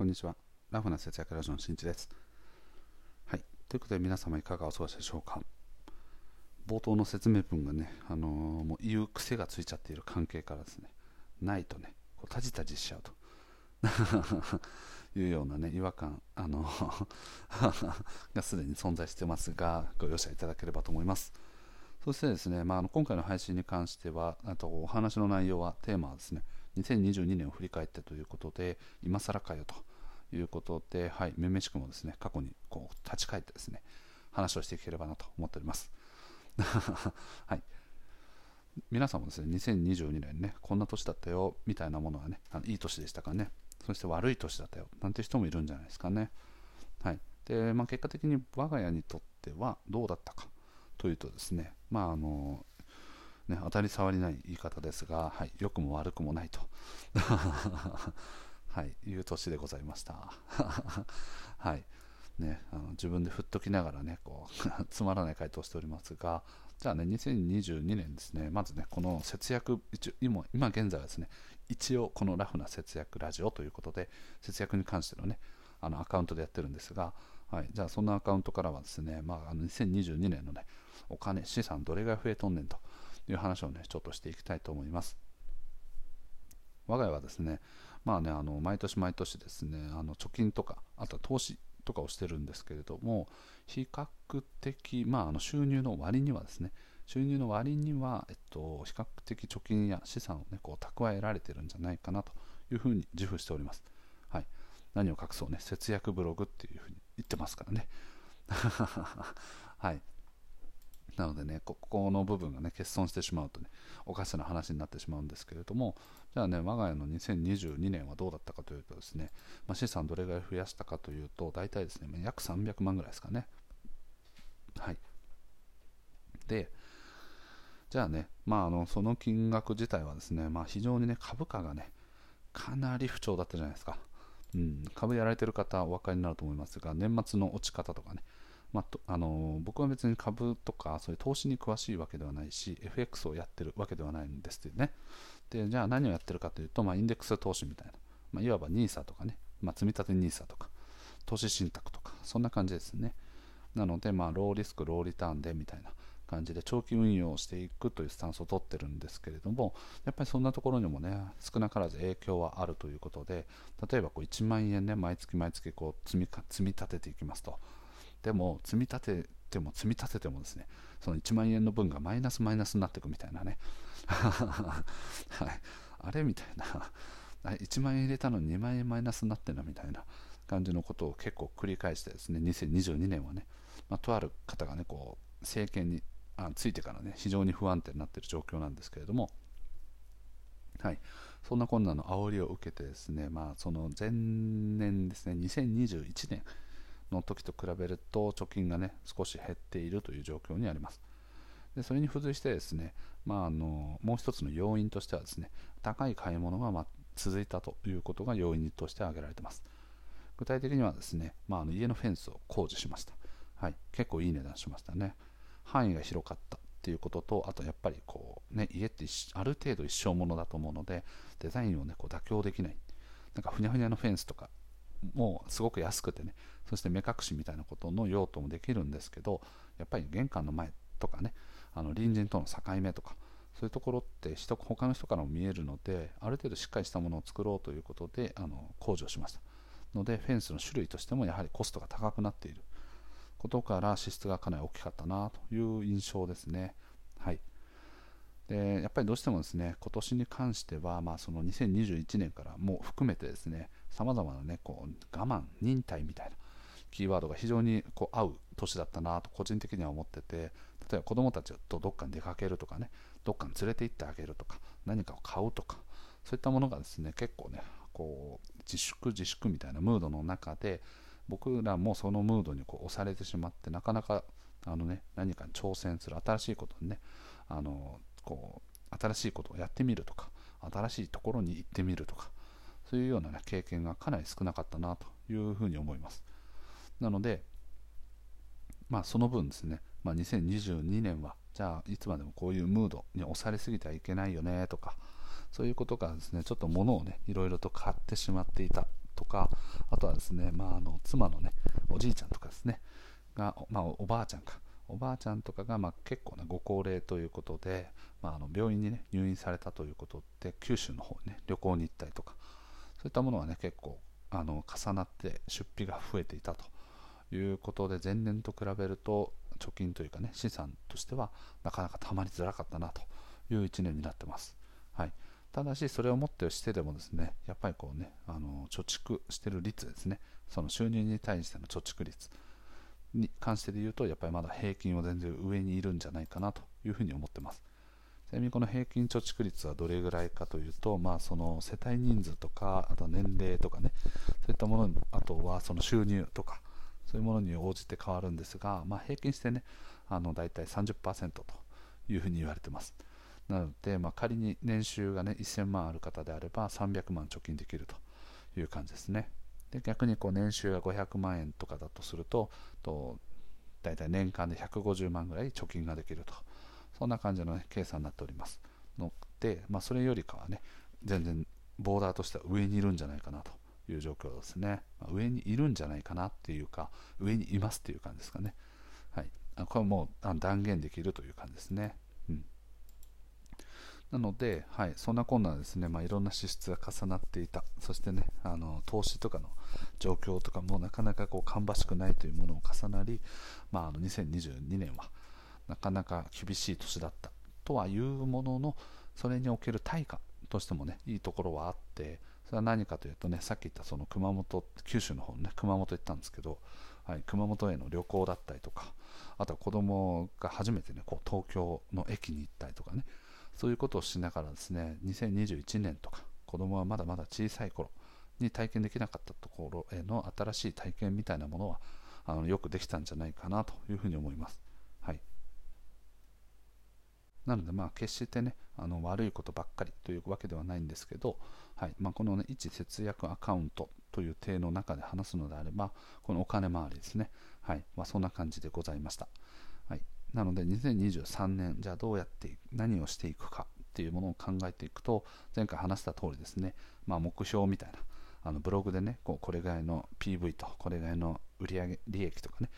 こんにちは。ラフな節約ラジオのしんちです。はい。ということで皆様いかがお過ごしでしょうか。冒頭の説明文がね、あのー、もう言う癖がついちゃっている関係からですね、ないとね、こうタジタジしちゃうと。いうようなね、違和感、あの がすでに存在してますが、ご容赦いただければと思います。そしてですね、まあ、あの今回の配信に関しては、あとお話の内容は、テーマはですね、2022年を振り返ってということで、今更かよということで、はい、めめしくもですね、過去にこう立ち返ってですね、話をしていければなと思っております。はい。皆さんもですね、2022年ね、こんな年だったよ、みたいなものはね、あのいい年でしたかね、そして悪い年だったよ、なんて人もいるんじゃないですかね。はい。で、まあ、結果的に我が家にとってはどうだったかというとですね、まあ、あの、ね、当たり障りない言い方ですが、はい、良くも悪くもないと。はい、いう年でございました。はい。ね、あの自分で振っときながらね、こう つまらない回答をしておりますが、じゃあね、2022年ですね、まずね、この節約、一今今現在はですね、一応このラフな節約ラジオということで、節約に関してのね、あのアカウントでやってるんですが、はい、じゃあそのアカウントからはですね、まあ、あの2022年のね、お金、資産どれぐらい増えとんねんという話をね、ちょっとしていきたいと思います。我が家はですね、まあね、あの毎年毎年ですね、あの貯金とか、あとは投資とかをしてるんですけれども、比較的、まあ、あの収入の割にはですね、収入の割には、えっと、比較的貯金や資産を、ね、こう蓄えられてるんじゃないかなというふうに自負しております。はい、何を隠そうね、節約ブログっていうふうに言ってますからね。はい、なのでね、ここの部分がね、欠損してしまうとね、おかしな話になってしまうんですけれども、じゃあね、我が家の2022年はどうだったかというとですね、まあ、資産どれぐらい増やしたかというと、大体ですね、約300万ぐらいですかね。はい。で、じゃあね、まあ、あのその金額自体はですね、まあ、非常にね、株価がね、かなり不調だったじゃないですか。うん、株やられてる方お分かりになると思いますが、年末の落ち方とかね、まあ、あの僕は別に株とかそういう投資に詳しいわけではないし FX をやってるわけではないんですよね。でじゃあ何をやってるかというと、まあ、インデックス投資みたいな、まあ、いわば NISA とかね、まあ、積立 NISA とか。投資信託とか。そんな感じですね。なので、まあ、ローリスクローリターンでみたいな感じで長期運用をしていくというスタンスを取ってるんですけれどもやっぱりそんなところにもね少なからず影響はあるということで例えばこう1万円ね毎月毎月こう積み立てていきますと。でも積み立てても積み立ててもですねその1万円の分がマイナスマイナスになっていくみたいなね。はい、あれみたいな。1万円入れたのに2万円マイナスになってるなみたいな感じのことを結構繰り返してですね2022年はね、まあ、とある方がねこう政権にあついてからね非常に不安定になっている状況なんですけれども。はい、そんなこんなの煽りを受けてですね、まあ、その前年ですね、2021年の時と比べると貯金がね少し減っているという状況にあります。でそれに付随してですね、まあ、あのもう一つの要因としてはですね高い買い物がま続いたということが要因として挙げられています。具体的にはですね、まあ、あの家のフェンスを工事しました、はい、結構いい値段しましたね。範囲が広かったっていうこととあとやっぱりこう、ね、家ってある程度一生ものだと思うのでデザインを、ね、こう妥協できない。なんかふにゃふにゃのフェンスとかもうすごく安くてねそして目隠しみたいなことの用途もできるんですけどやっぱり玄関の前とかねあの隣人との境目とかそういうところって人他の人からも見えるのである程度しっかりしたものを作ろうということであの工事をしました。のでフェンスの種類としてもやはりコストが高くなっている。ことから支出がかなり大きかったなという印象ですね。はい。でやっぱりどうしてもですね今年に関しては、まあ、その2021年からも含めてですねさまざまな、ね、こう我慢、忍耐みたいなキーワードが非常にこう合う年だったなと個人的には思ってて例えば子供たちとどっかに出かけるとかねどっかに連れて行ってあげるとか何かを買うとかそういったものがですね結構ねこう自粛自粛みたいなムードの中で僕らもそのムードにこう押されてしまってなかなかあの、ね、何かに挑戦する新しいことにねあのこう新しいことをやってみるとか新しいところに行ってみるとかそういうような、ね、経験がかなり少なかったなというふうに思います。なので、まあ、その分ですね、まあ、2022年はじゃあいつまでもこういうムードに押されすぎてはいけないよねとかそういうことからですねちょっと物をねいろいろと買ってしまっていたとかあとはですね、まあ、あの妻のねおじいちゃんとかですねが、まあ、おばあちゃんか。おばあちゃんとかが、まあ、結構ねご高齢ということで、まあ、あの病院に、ね、入院されたということで九州の方に、ね、旅行に行ったりとかそういったものはね結構あの重なって出費が増えていたということで前年と比べると貯金というかね資産としてはなかなかたまりづらかったなという1年になってます。はい、ただしそれをもってしてでもですねやっぱりこうねあの貯蓄してる率ですね。その収入に対しての貯蓄率に関してで言うとやっぱりまだ平均は全然上にいるんじゃないかなというふうに思ってます。ちなみにこの平均貯蓄率はどれぐらいかというと、まあ、その世帯人数とかあと年齢とかねそういったものあとはその収入とかそういうものに応じて変わるんですが、まあ、平均してねあの大体30%というふうに言われてます。なので、まあ、仮に年収がね1000万ある方であれば300万貯金できるという感じですね。で逆にこう年収が500万円とかだとするとと大体年間で150万ぐらい貯金ができると。そんな感じの、ね、計算になっておりますので、まあ、それよりかはね全然ボーダーとしては上にいるんじゃないかなという状況ですね、まあ、上にいるんじゃないかなっていうか上にいますっていう感じですかね。はい。これはもう断言できるという感じですね。うん。なので、はい、そんなこんなですね、まあ、いろんな支出が重なっていた、そしてね、あの投資とかの状況とかもなかなかこう芳しくないというものを重なり、まあ、あの2022年はなかなか厳しい年だったとはいうものの、それにおける対価としてもね、いいところはあって、それは何かというとね、さっき言ったその熊本、九州の方ね、熊本行ったんですけど、はい、熊本への旅行だったりとか、あとは子供が初めてね、こう東京の駅に行ったりとかね、そういうことをしながらですね2021年とか子供はまだまだ小さい頃に体験できなかったところへの新しい体験みたいなものはあのよくできたんじゃないかなというふうに思います。なのでまあ決してねあの悪いことばっかりというわけではないんですけど、はい。まあ、この、ね、一節約アカウントという体の中で話すのであればこのお金回りですね、はい。まあ、そんな感じでございました。はい。なので2023年じゃあどうやって何をしていくかっていうものを考えていくと前回話した通りですね、まあ、目標みたいなあのブログでねこうこれぐらいの PV とこれぐらいの売上利益とかね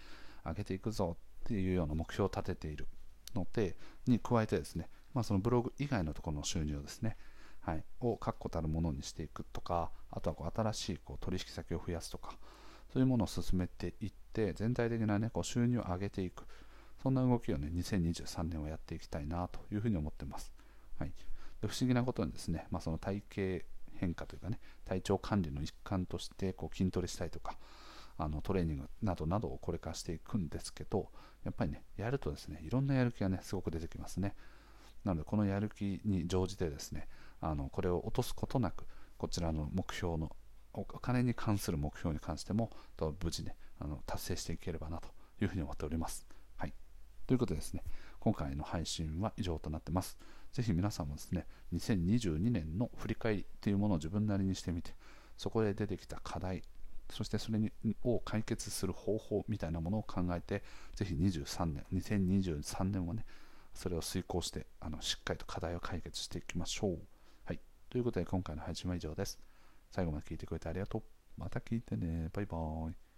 上げていくぞっていうような目標を立てている。のでに加えてですね、まあ、そのブログ以外のところの収入をですねはい、を確固たるものにしていくとかあとはこう新しいこう取引先を増やすとかそういうものを進めていって全体的な、ね、こう収入を上げていくそんな動きをね、2023年はやっていきたいなというふうに思ってます。はい、で不思議なことにですね、まあ、その体型変化というかね、体調管理の一環としてこう筋トレしたいとか、あのトレーニングなどなどをこれからしていくんですけど、やっぱりね、やるとですね、いろんなやる気がね、すごく出てきますね。なので、このやる気に乗じてですね、あのこれを落とすことなく、こちらの目標のお金に関する目標に関しても無事ねあの達成していければなというふうに思っております。はいということでですね、今回の配信は以上となってます。ぜひ皆さんもですね、2022年の振り返りというものを自分なりにしてみて、そこで出てきた課題、そしてそれにを解決する方法みたいなものを考えて、ぜひ23年、2023年はね、それを遂行して、あのしっかりと課題を解決していきましょう。はい。ということで、今回の配信は以上です。最後まで聞いてくれてありがとう。また聞いてね。バイバーイ。